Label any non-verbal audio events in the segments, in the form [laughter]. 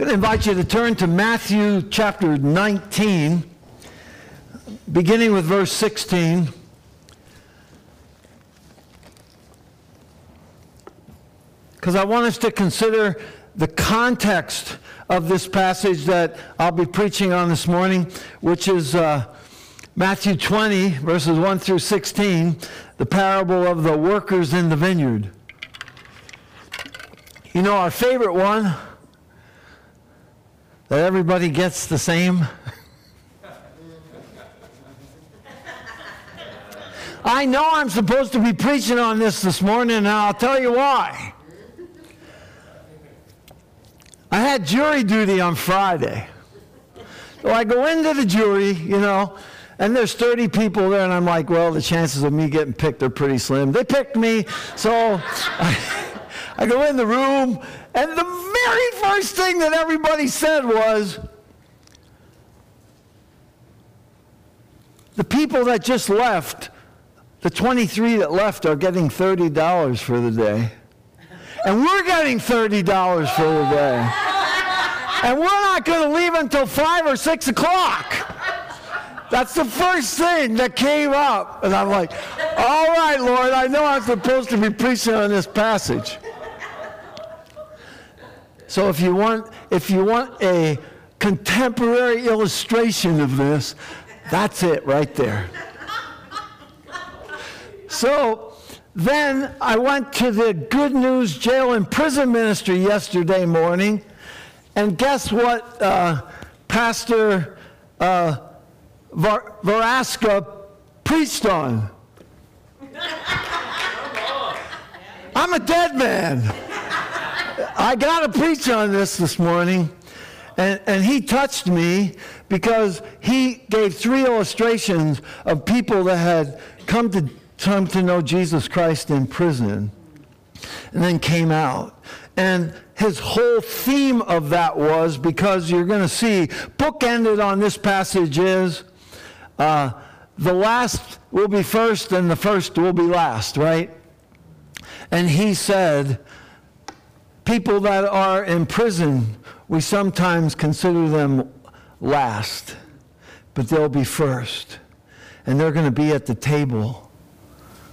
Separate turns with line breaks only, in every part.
going to invite you to turn to Matthew chapter 19, beginning with verse 16. Because I want us to consider the context of this passage that I'll be preaching on this morning, which is uh, Matthew 20, verses 1 through 16, the parable of the workers in the vineyard. You know, our favorite one that everybody gets the same? I know I'm supposed to be preaching on this this morning, and I'll tell you why. I had jury duty on Friday. So I go into the jury, you know, and there's 30 people there, and I'm like, well, the chances of me getting picked are pretty slim. They picked me, so [laughs] I, I go in the room, and the very first thing that everybody said was, the people that just left, the 23 that left, are getting $30 for the day. And we're getting $30 for the day. And we're not going to leave until 5 or 6 o'clock. That's the first thing that came up. And I'm like, all right, Lord, I know I'm supposed to be preaching on this passage. So if you want, if you want a contemporary illustration of this, that's it right there. So then I went to the Good News Jail and Prison Ministry yesterday morning, and guess what uh, Pastor uh, Var- Varaska preached on? I'm a dead man. I got to preach on this this morning. And, and he touched me because he gave three illustrations of people that had come to, come to know Jesus Christ in prison and then came out. And his whole theme of that was because you're going to see, bookended on this passage is uh, the last will be first and the first will be last, right? And he said, people that are in prison, we sometimes consider them last, but they'll be first. And they're going to be at the table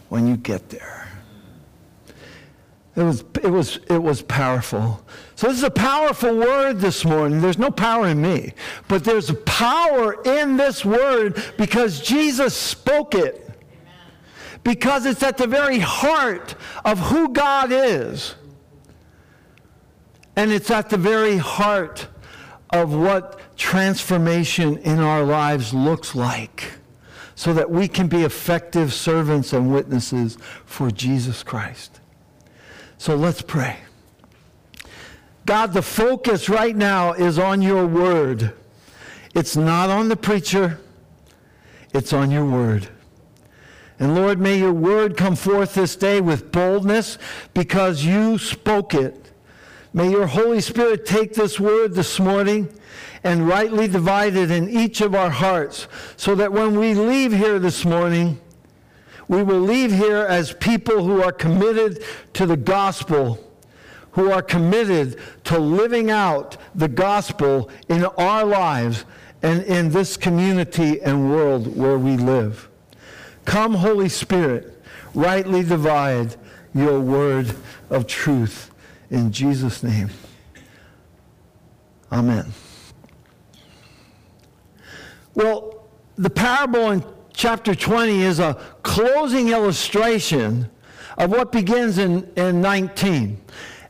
when you get there. It was, it, was, it was powerful. So, this is a powerful word this morning. There's no power in me, but there's power in this word because Jesus spoke it. Because it's at the very heart of who God is. And it's at the very heart of what transformation in our lives looks like so that we can be effective servants and witnesses for Jesus Christ. So let's pray. God, the focus right now is on your word. It's not on the preacher, it's on your word. And Lord, may your word come forth this day with boldness because you spoke it May your Holy Spirit take this word this morning and rightly divide it in each of our hearts so that when we leave here this morning, we will leave here as people who are committed to the gospel, who are committed to living out the gospel in our lives and in this community and world where we live. Come, Holy Spirit, rightly divide your word of truth. In Jesus' name. Amen. Well, the parable in chapter 20 is a closing illustration of what begins in, in 19.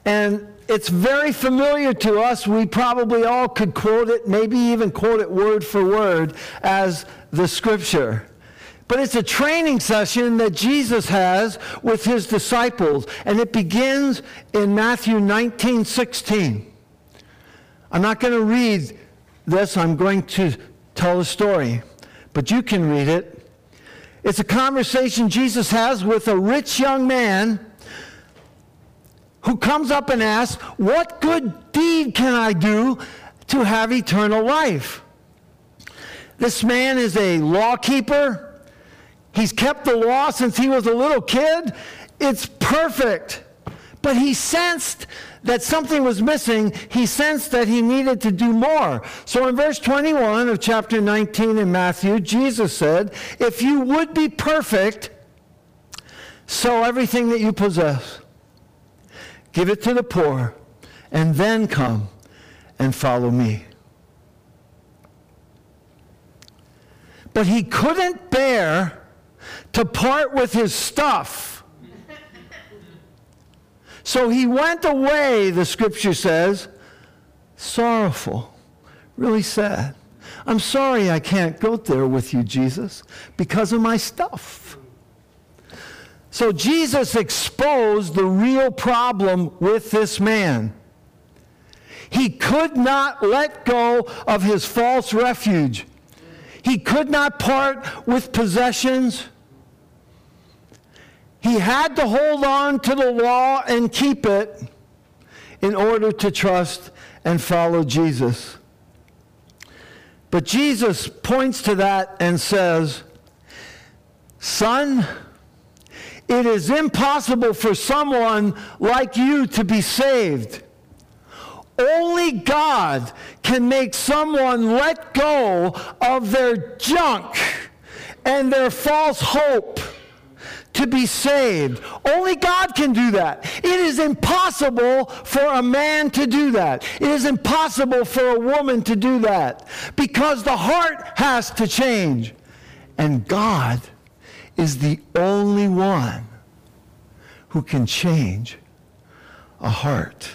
And it's very familiar to us. We probably all could quote it, maybe even quote it word for word as the scripture. But it's a training session that Jesus has with his disciples, and it begins in Matthew 19 16. I'm not going to read this, I'm going to tell the story, but you can read it. It's a conversation Jesus has with a rich young man who comes up and asks, What good deed can I do to have eternal life? This man is a law keeper He's kept the law since he was a little kid. It's perfect. but he sensed that something was missing. He sensed that he needed to do more. So in verse 21 of chapter 19 in Matthew, Jesus said, If you would be perfect, sell everything that you possess, give it to the poor, and then come and follow me. But he couldn't bear to part with his stuff. So he went away, the scripture says, sorrowful, really sad. I'm sorry I can't go there with you, Jesus, because of my stuff. So Jesus exposed the real problem with this man. He could not let go of his false refuge. He could not part with possessions. He had to hold on to the law and keep it in order to trust and follow Jesus. But Jesus points to that and says, Son, it is impossible for someone like you to be saved. Only God can make someone let go of their junk and their false hope to be saved. Only God can do that. It is impossible for a man to do that. It is impossible for a woman to do that because the heart has to change. And God is the only one who can change a heart.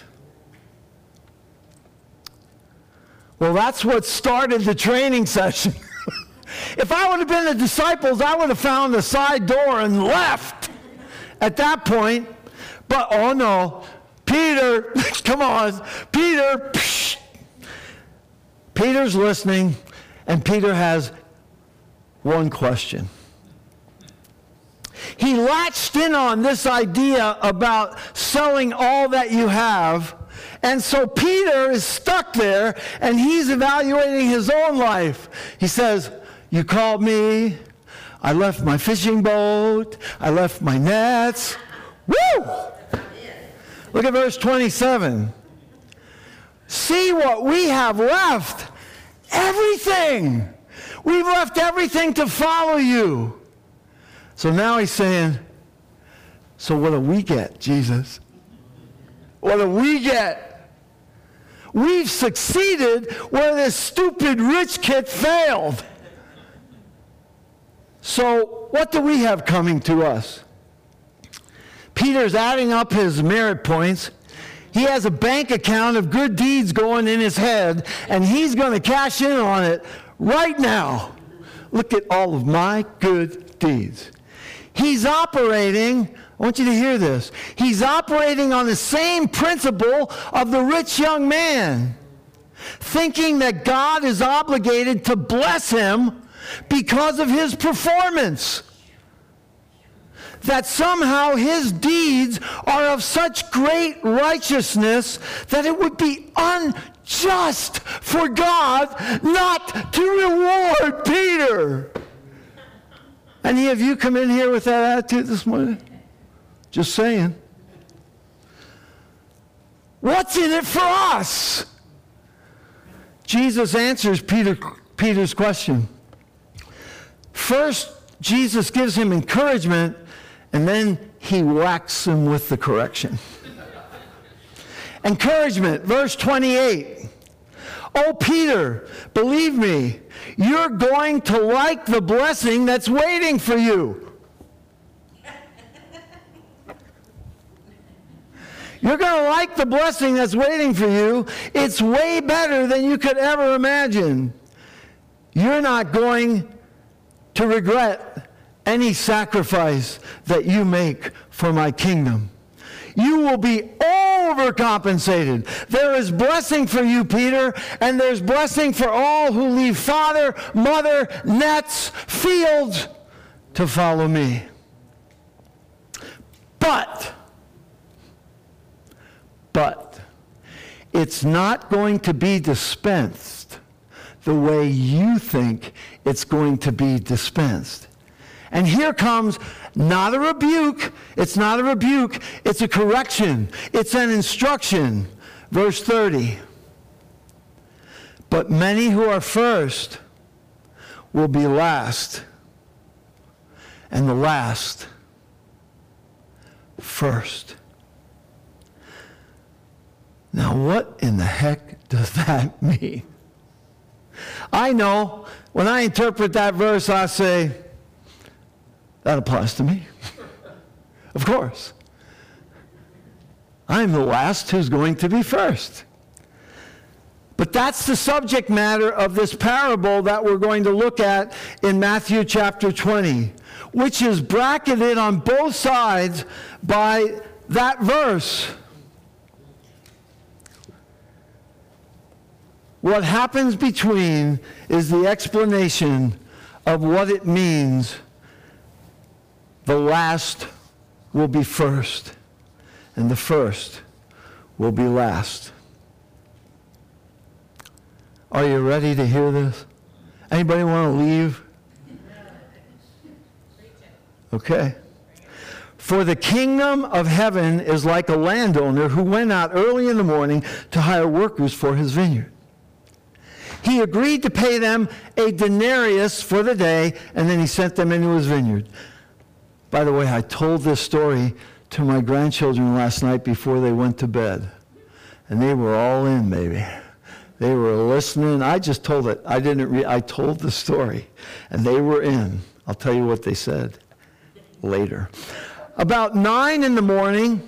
Well, that's what started the training [laughs] session. If I would have been the disciples, I would have found the side door and left at that point. But oh no, Peter, [laughs] come on, Peter. Psh. [laughs] Peter's listening, and Peter has one question. He latched in on this idea about selling all that you have. And so Peter is stuck there and he's evaluating his own life. He says, You called me. I left my fishing boat. I left my nets. Woo! Look at verse 27. See what we have left. Everything. We've left everything to follow you. So now he's saying, So what do we get, Jesus? What do we get? We've succeeded where this stupid rich kid failed. So, what do we have coming to us? Peter's adding up his merit points. He has a bank account of good deeds going in his head, and he's going to cash in on it right now. Look at all of my good deeds. He's operating, I want you to hear this. He's operating on the same principle of the rich young man, thinking that God is obligated to bless him because of his performance. That somehow his deeds are of such great righteousness that it would be unjust for God not to reward Peter. Any of you come in here with that attitude this morning? Just saying. What's in it for us? Jesus answers Peter, Peter's question. First, Jesus gives him encouragement, and then he whacks him with the correction. [laughs] encouragement, verse 28. Oh, Peter, believe me, you're going to like the blessing that's waiting for you. [laughs] You're going to like the blessing that's waiting for you. It's way better than you could ever imagine. You're not going to regret any sacrifice that you make for my kingdom you will be overcompensated. There is blessing for you, Peter, and there's blessing for all who leave father, mother, nets, fields to follow me. But, but, it's not going to be dispensed the way you think it's going to be dispensed. And here comes not a rebuke. It's not a rebuke. It's a correction. It's an instruction. Verse 30. But many who are first will be last, and the last first. Now, what in the heck does [laughs] that mean? I know when I interpret that verse, I say, that applies to me. [laughs] of course. I'm the last who's going to be first. But that's the subject matter of this parable that we're going to look at in Matthew chapter 20, which is bracketed on both sides by that verse. What happens between is the explanation of what it means the last will be first, and the first will be last. Are you ready to hear this? Anybody want to leave? Okay. For the kingdom of heaven is like a landowner who went out early in the morning to hire workers for his vineyard. He agreed to pay them a denarius for the day, and then he sent them into his vineyard. By the way, I told this story to my grandchildren last night before they went to bed, and they were all in, baby. They were listening. I just told it. I didn't re- I told the story, and they were in. I'll tell you what they said later. About nine in the morning,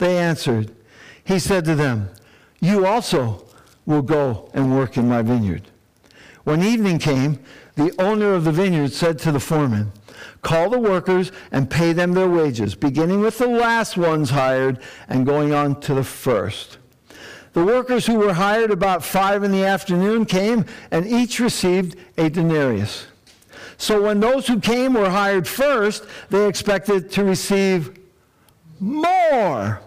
they answered. He said to them, You also will go and work in my vineyard. When evening came, the owner of the vineyard said to the foreman, Call the workers and pay them their wages, beginning with the last ones hired and going on to the first. The workers who were hired about five in the afternoon came and each received a denarius. So when those who came were hired first, they expected to receive more.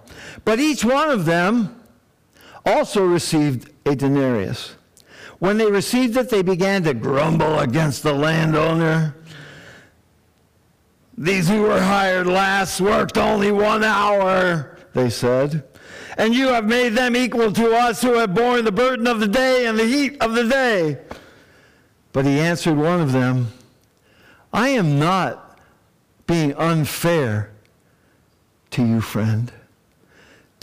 But each one of them also received a denarius. When they received it, they began to grumble against the landowner. These who were hired last worked only one hour, they said. And you have made them equal to us who have borne the burden of the day and the heat of the day. But he answered one of them, I am not being unfair to you, friend.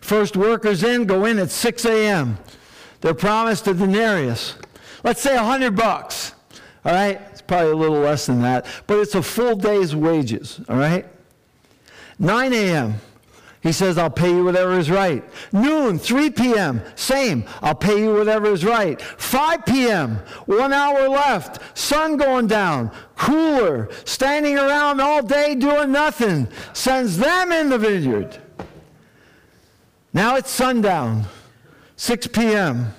First workers in go in at 6 a.m. They're promised a denarius let's say 100 bucks. All right? It's probably a little less than that, but it's a full day's wages. All right? 9 a.m. He says, I'll pay you whatever is right. Noon, 3 p.m., same. I'll pay you whatever is right. 5 p.m., one hour left, sun going down, cooler, standing around all day doing nothing. Sends them in the vineyard. Now it's sundown, 6 p.m.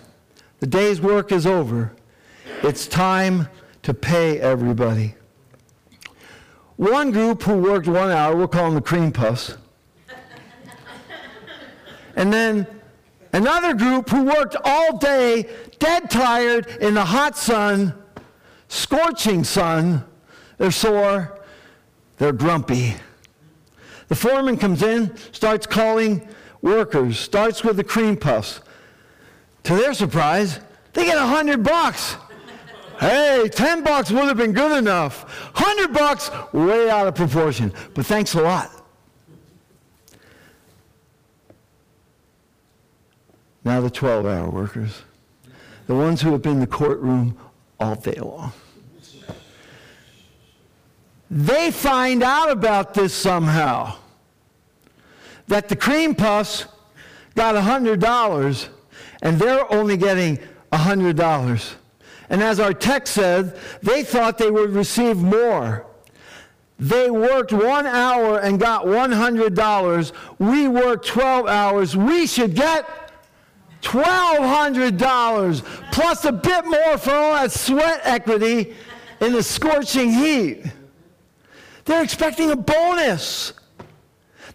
The day's work is over. It's time to pay everybody. One group who worked one hour, we'll call them the cream puffs. [laughs] and then another group who worked all day, dead tired, in the hot sun, scorching sun. They're sore, they're grumpy. The foreman comes in, starts calling workers, starts with the cream puffs. To their surprise, they get a hundred bucks. Hey, 10 bucks would have been good enough. 100 bucks, way out of proportion. But thanks a lot. Now the 12 hour workers, the ones who have been in the courtroom all day long. They find out about this somehow. That the cream puffs got $100 and they're only getting $100. And as our text said, they thought they would receive more. They worked one hour and got $100. We worked 12 hours. We should get $1,200 plus a bit more for all that sweat equity in the scorching heat. They're expecting a bonus.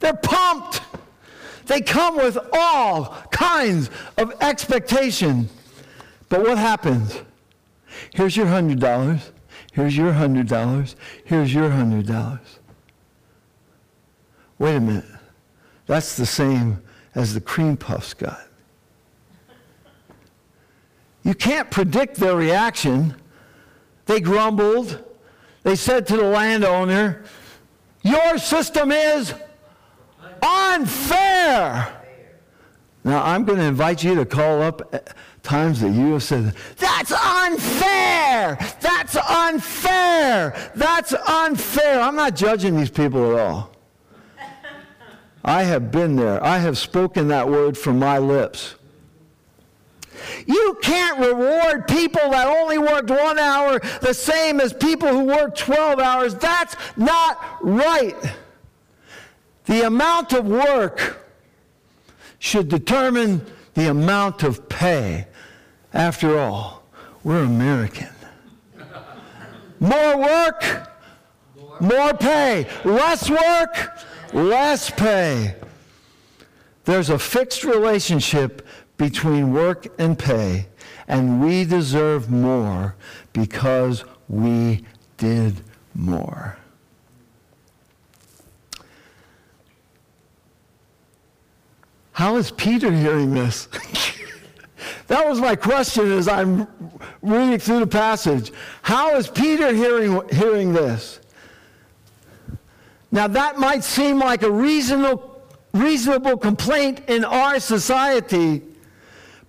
They're pumped. They come with all kinds of expectation. But what happens? Here's your $100. Here's your $100. Here's your $100. Wait a minute. That's the same as the cream puffs got. You can't predict their reaction. They grumbled. They said to the landowner, Your system is unfair. Now, I'm going to invite you to call up times that you have said, That's unfair! That's unfair! That's unfair! I'm not judging these people at all. I have been there. I have spoken that word from my lips. You can't reward people that only worked one hour the same as people who worked 12 hours. That's not right. The amount of work should determine the amount of pay. After all, we're American. More work, more pay. Less work, less pay. There's a fixed relationship between work and pay, and we deserve more because we did more. How is Peter hearing this? [laughs] that was my question as I'm reading through the passage. How is Peter hearing, hearing this? Now, that might seem like a reasonable, reasonable complaint in our society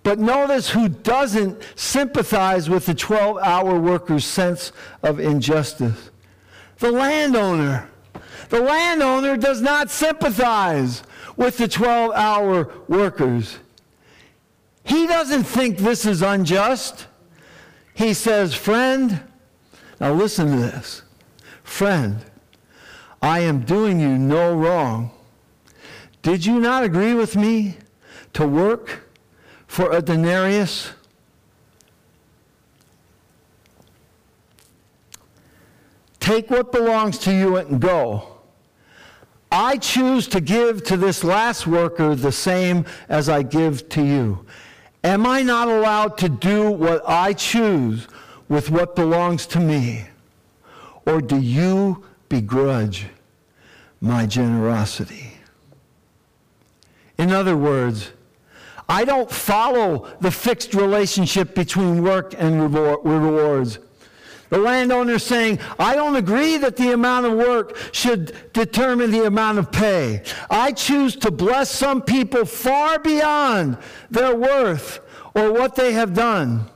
but notice who doesn't sympathize with the 12 hour worker's sense of injustice the landowner. The landowner does not sympathize with the 12 hour workers. He doesn't think this is unjust. He says, Friend, now listen to this. Friend, I am doing you no wrong. Did you not agree with me to work? for a denarius? Take what belongs to you and go. I choose to give to this last worker the same as I give to you. Am I not allowed to do what I choose with what belongs to me? Or do you begrudge my generosity? In other words, I don't follow the fixed relationship between work and rewards. The landowner saying, I don't agree that the amount of work should determine the amount of pay. I choose to bless some people far beyond their worth or what they have done.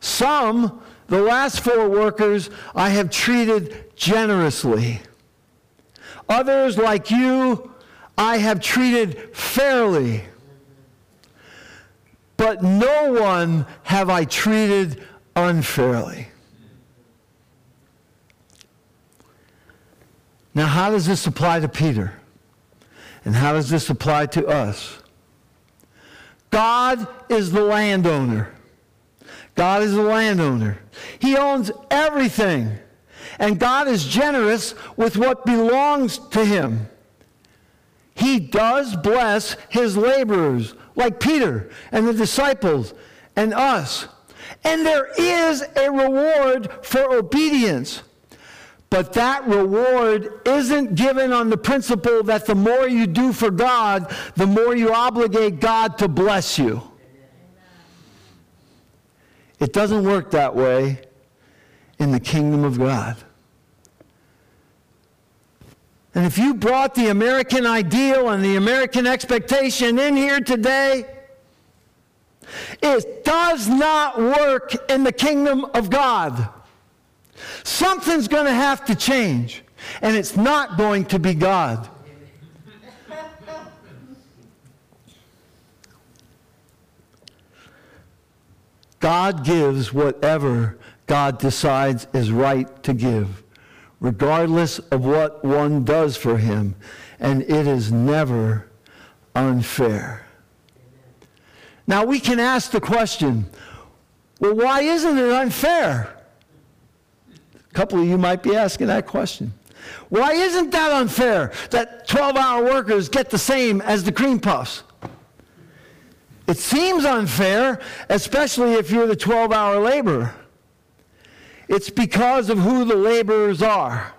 Some, the last four workers, I have treated generously. Others, like you, I have treated fairly but no one have I treated unfairly. Now, how does this apply to Peter? And how does this apply to us? God is the landowner. God is the landowner. He owns everything. And God is generous with what belongs to him. He does bless his laborers like Peter and the disciples and us. And there is a reward for obedience. But that reward isn't given on the principle that the more you do for God, the more you obligate God to bless you. It doesn't work that way. in the kingdom of God. And if you brought the American ideal and the American expectation in here today, it does not work in the kingdom of God. Something's going to have to change, and it's not going to be God. God gives whatever God decides is right to give, regardless of what one does for him, and it is never unfair. Now we can ask the question well, why isn't it unfair? A couple of you might be asking that question. Why isn't that unfair that 12 hour workers get the same as the cream puffs? It seems unfair, especially if you're the 12 hour laborer. It's because of who the laborers are.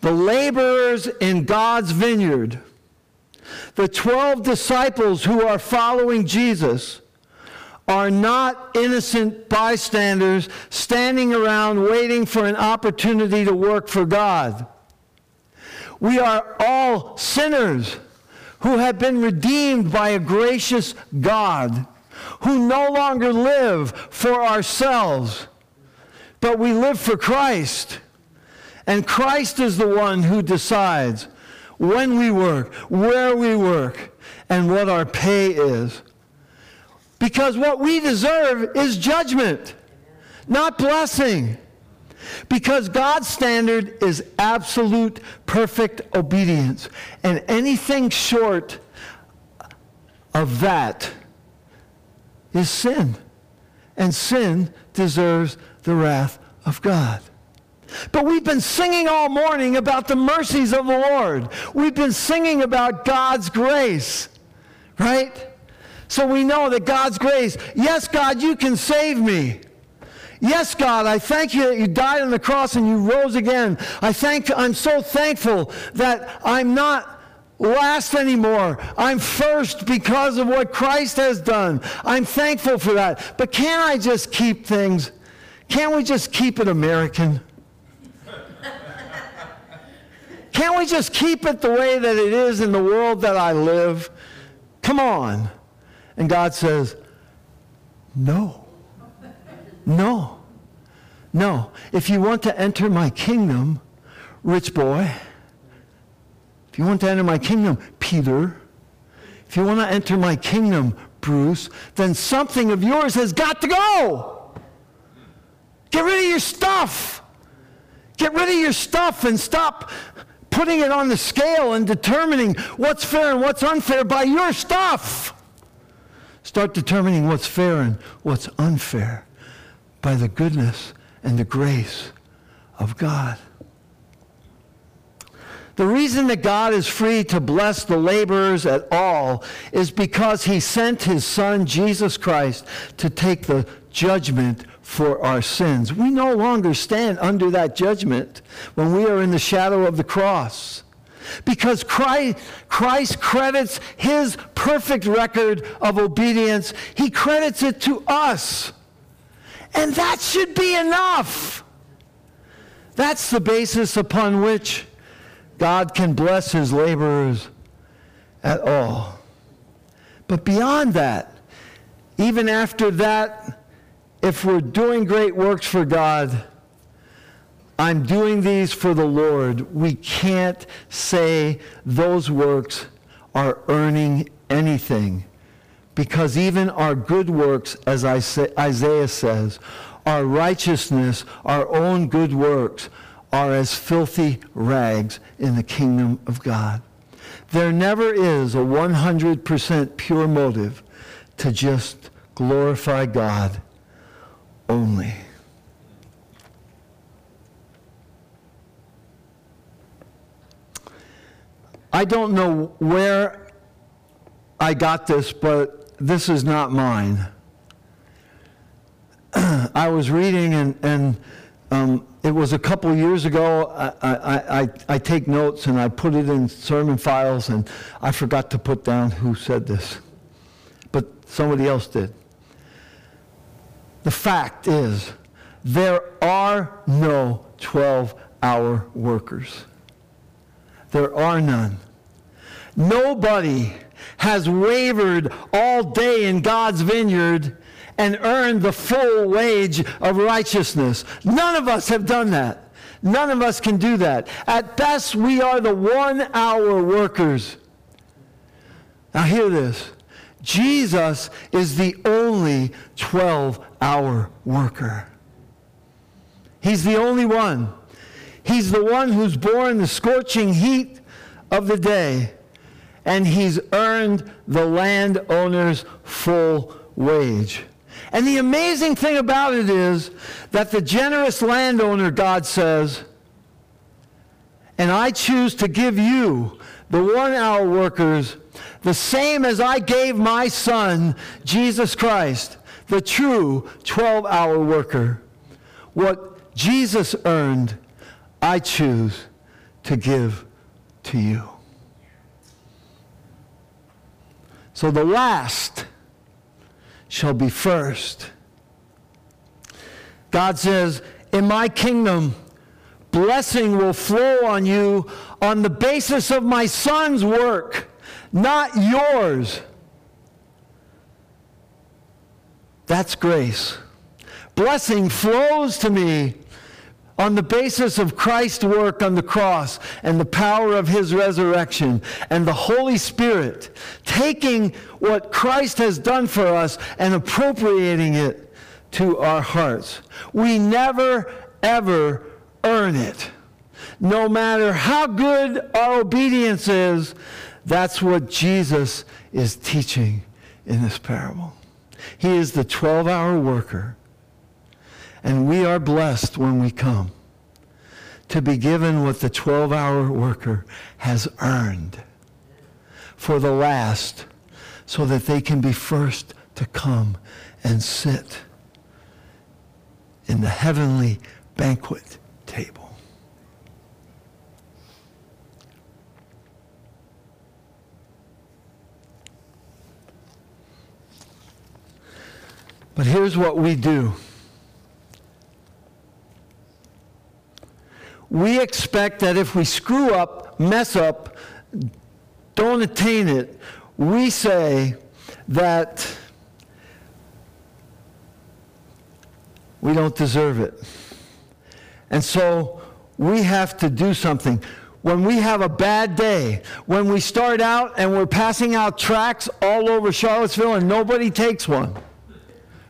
The laborers in God's vineyard, the 12 disciples who are following Jesus, are not innocent bystanders standing around waiting for an opportunity to work for God. We are all sinners who have been redeemed by a gracious God, who no longer live for ourselves, but we live for Christ. And Christ is the one who decides when we work, where we work, and what our pay is. Because what we deserve is judgment, not blessing. Because God's standard is absolute, perfect obedience. And anything short of that is sin. And sin deserves the wrath of God. But we've been singing all morning about the mercies of the Lord. We've been singing about God's grace, right? So we know that God's grace, yes, God, you can save me. Yes, God, I thank you that you died on the cross and you rose again. I thank, I'm so thankful that I'm not last anymore. I'm first because of what Christ has done. I'm thankful for that. But can't I just keep things? Can't we just keep it American? Can't we just keep it the way that it is in the world that I live? Come on. And God says, no. No. No. If you want to enter my kingdom, rich boy, if you want to enter my kingdom, Peter, if you want to enter my kingdom, Bruce, then something of yours has got to go. Get rid of your stuff. Get rid of your stuff and stop putting it on the scale and determining what's fair and what's unfair by your stuff. Start determining what's fair and what's unfair by the goodness and the grace of God. The reason that God is free to bless the laborers at all is because he sent his son, Jesus Christ, to take the judgment for our sins. We no longer stand under that judgment when we are in the shadow of the cross. Because Christ, Christ credits his perfect record of obedience, he credits it to us. And that should be enough. That's the basis upon which God can bless his laborers at all. But beyond that, even after that, if we're doing great works for God, I'm doing these for the Lord, we can't say those works are earning anything because even our good works, as Isaiah says, our righteousness, our own good works, are as filthy rags in the kingdom of God. There never is a 100% pure motive to just glorify God only. I don't know where I got this, but this is not mine. [clears throat] I was reading, and, and um, it was a couple years ago. I, I, I, I, take notes and I put it in sermon files, and I forgot to put down who said this. But somebody else did. The fact is there are no 12 hour workers. There are none. Nobody has wavered all day in God's vineyard and earned the full wage of righteousness. None of us have done that. None of us can do that. At best, we are the one hour workers. Now, hear this Jesus is the only 12 hour worker. He's the only one. He's the one who's borne the scorching heat of the day, and he's earned the landowner's full wage. And the amazing thing about it is that the generous landowner, God says, and I choose to give you, the one hour workers, the same as I gave my son, Jesus Christ, the true 12 hour worker. What Jesus earned, I choose to give to you. So the last shall be first. God says, In my kingdom, blessing will flow on you on the basis of my son's work, not yours. That's grace. Blessing flows to me on the basis of Christ's work on the cross and the power of his resurrection and the Holy Spirit taking what Christ has done for us and appropriating it to our hearts. We never, ever earn it. No matter how good our obedience is, that's what Jesus is teaching in this parable. He is the 12 hour worker and we are blessed when we come to be given what the 12 hour worker has earned for the last so that they can be first to come and sit in the heavenly banquet table. But here's what we do. We expect that if we screw up, mess up, don't attain it, we say that we don't deserve it. And so we have to do something. When we have a bad day, when we start out and we're passing out tracts all over Charlottesville and nobody takes one,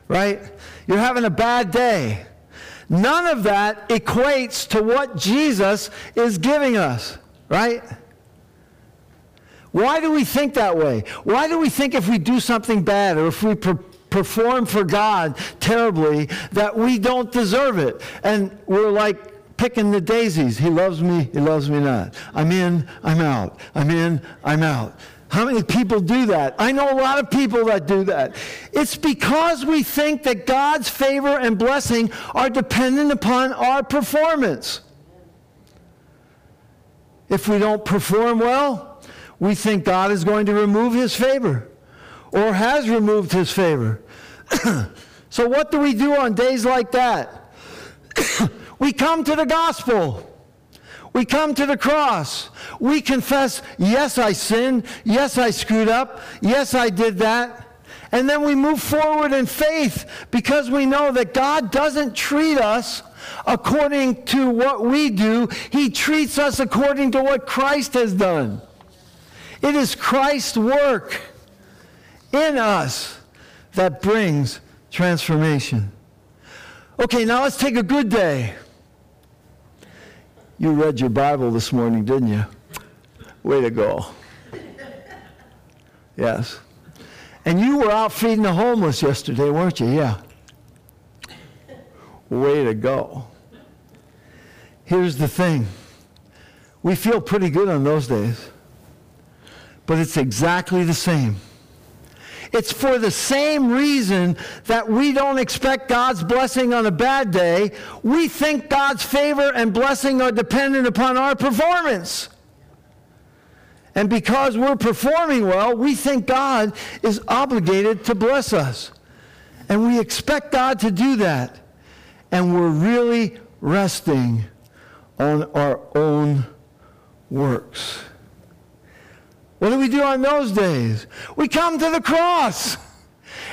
right? You're having a bad day. None of that equates to what Jesus is giving us, right? Why do we think that way? Why do we think if we do something bad or if we per- perform for God terribly that we don't deserve it? And we're like picking the daisies. He loves me, he loves me not. I'm in, I'm out. I'm in, I'm out. How many people do that? I know a lot of people that do that. It's because we think that God's favor and blessing are dependent upon our performance. If we don't perform well, we think God is going to remove his favor or has removed his favor. [coughs] so, what do we do on days like that? [coughs] we come to the gospel. We come to the cross. We confess, yes, I sinned. Yes, I screwed up. Yes, I did that. And then we move forward in faith because we know that God doesn't treat us according to what we do, He treats us according to what Christ has done. It is Christ's work in us that brings transformation. Okay, now let's take a good day. You read your Bible this morning, didn't you? Way to go. Yes. And you were out feeding the homeless yesterday, weren't you? Yeah. Way to go. Here's the thing we feel pretty good on those days, but it's exactly the same it's for the same reason that we don't expect God's blessing on a bad day. We think God's favor and blessing are dependent upon our performance. And because we're performing well, we think God is obligated to bless us. And we expect God to do that. and we're really resting on our own works. What do we do on those days? We come to the cross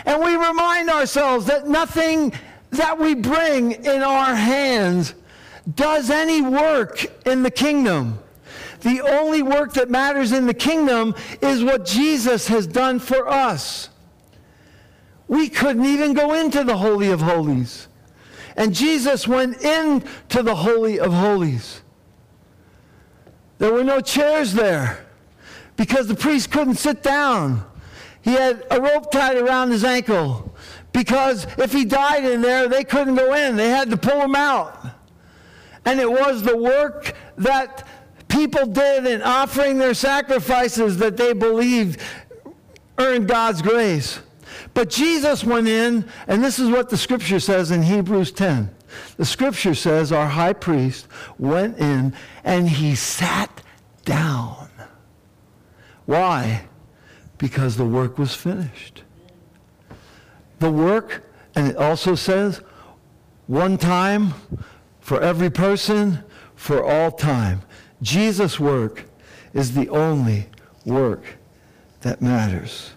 and we remind ourselves that nothing that we bring in our hands does any work in the kingdom. The only work that matters in the kingdom is what Jesus has done for us. We couldn't even go into the Holy of Holies. And Jesus went into the Holy of Holies. There were no chairs there because the priest couldn't sit down. He had a rope tied around his ankle because if he died in there, they couldn't go in. They had to pull him out. And it was the work that people did in offering their sacrifices that they believed earned God's grace. But Jesus went in, and this is what the scripture says in Hebrews 10. The scripture says our high priest went in and he sat down. Why? Because the work was finished. The work, and it also says, one time for every person, for all time. Jesus' work is the only work that matters.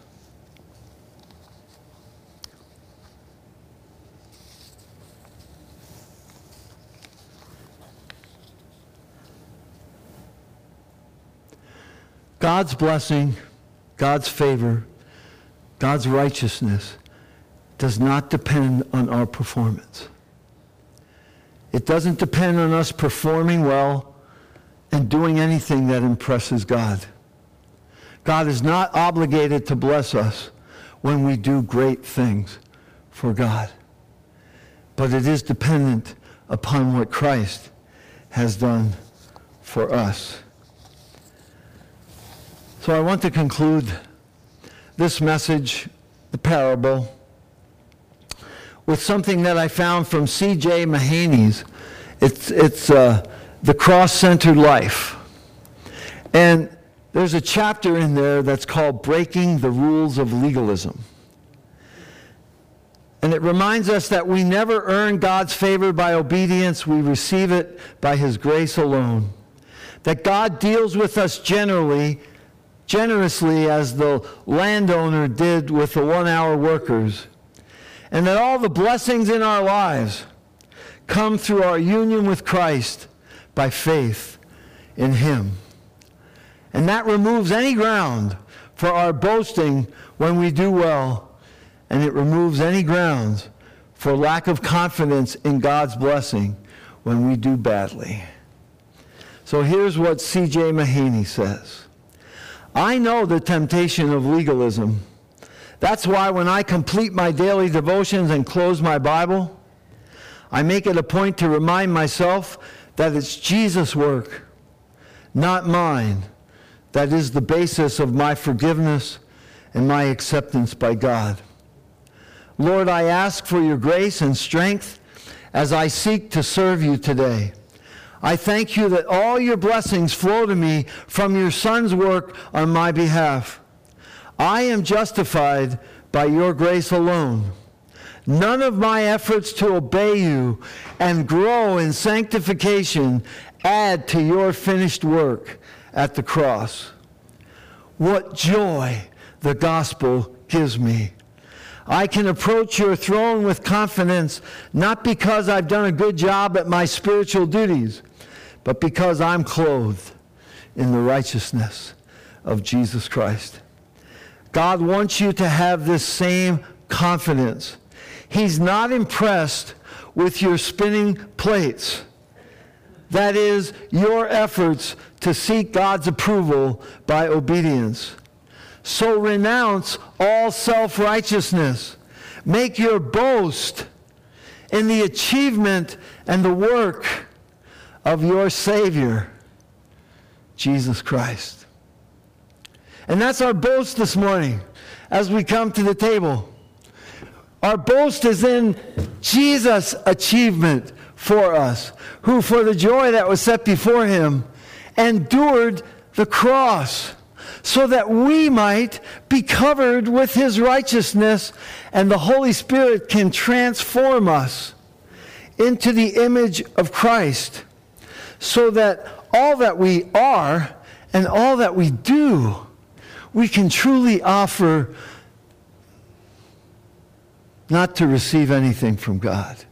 God's blessing, God's favor, God's righteousness does not depend on our performance. It doesn't depend on us performing well and doing anything that impresses God. God is not obligated to bless us when we do great things for God. But it is dependent upon what Christ has done for us. So I want to conclude this message, the parable, with something that I found from C.J. Mahaney's. It's, it's uh, The Cross Centered Life. And there's a chapter in there that's called Breaking the Rules of Legalism. And it reminds us that we never earn God's favor by obedience, we receive it by His grace alone. That God deals with us generally generously as the landowner did with the one hour workers, and that all the blessings in our lives come through our union with Christ by faith in Him. And that removes any ground for our boasting when we do well, and it removes any grounds for lack of confidence in God's blessing when we do badly. So here's what C.J. Mahaney says. I know the temptation of legalism. That's why when I complete my daily devotions and close my Bible, I make it a point to remind myself that it's Jesus' work, not mine, that is the basis of my forgiveness and my acceptance by God. Lord, I ask for your grace and strength as I seek to serve you today. I thank you that all your blessings flow to me from your Son's work on my behalf. I am justified by your grace alone. None of my efforts to obey you and grow in sanctification add to your finished work at the cross. What joy the gospel gives me. I can approach your throne with confidence, not because I've done a good job at my spiritual duties, but because I'm clothed in the righteousness of Jesus Christ. God wants you to have this same confidence. He's not impressed with your spinning plates. That is, your efforts to seek God's approval by obedience. So renounce all self righteousness. Make your boast in the achievement and the work of your Savior, Jesus Christ. And that's our boast this morning as we come to the table. Our boast is in Jesus' achievement for us, who, for the joy that was set before him, endured the cross, so that we might be covered with his righteousness, and the Holy Spirit can transform us into the image of Christ, so that all that we are and all that we do, we can truly offer not to receive anything from God.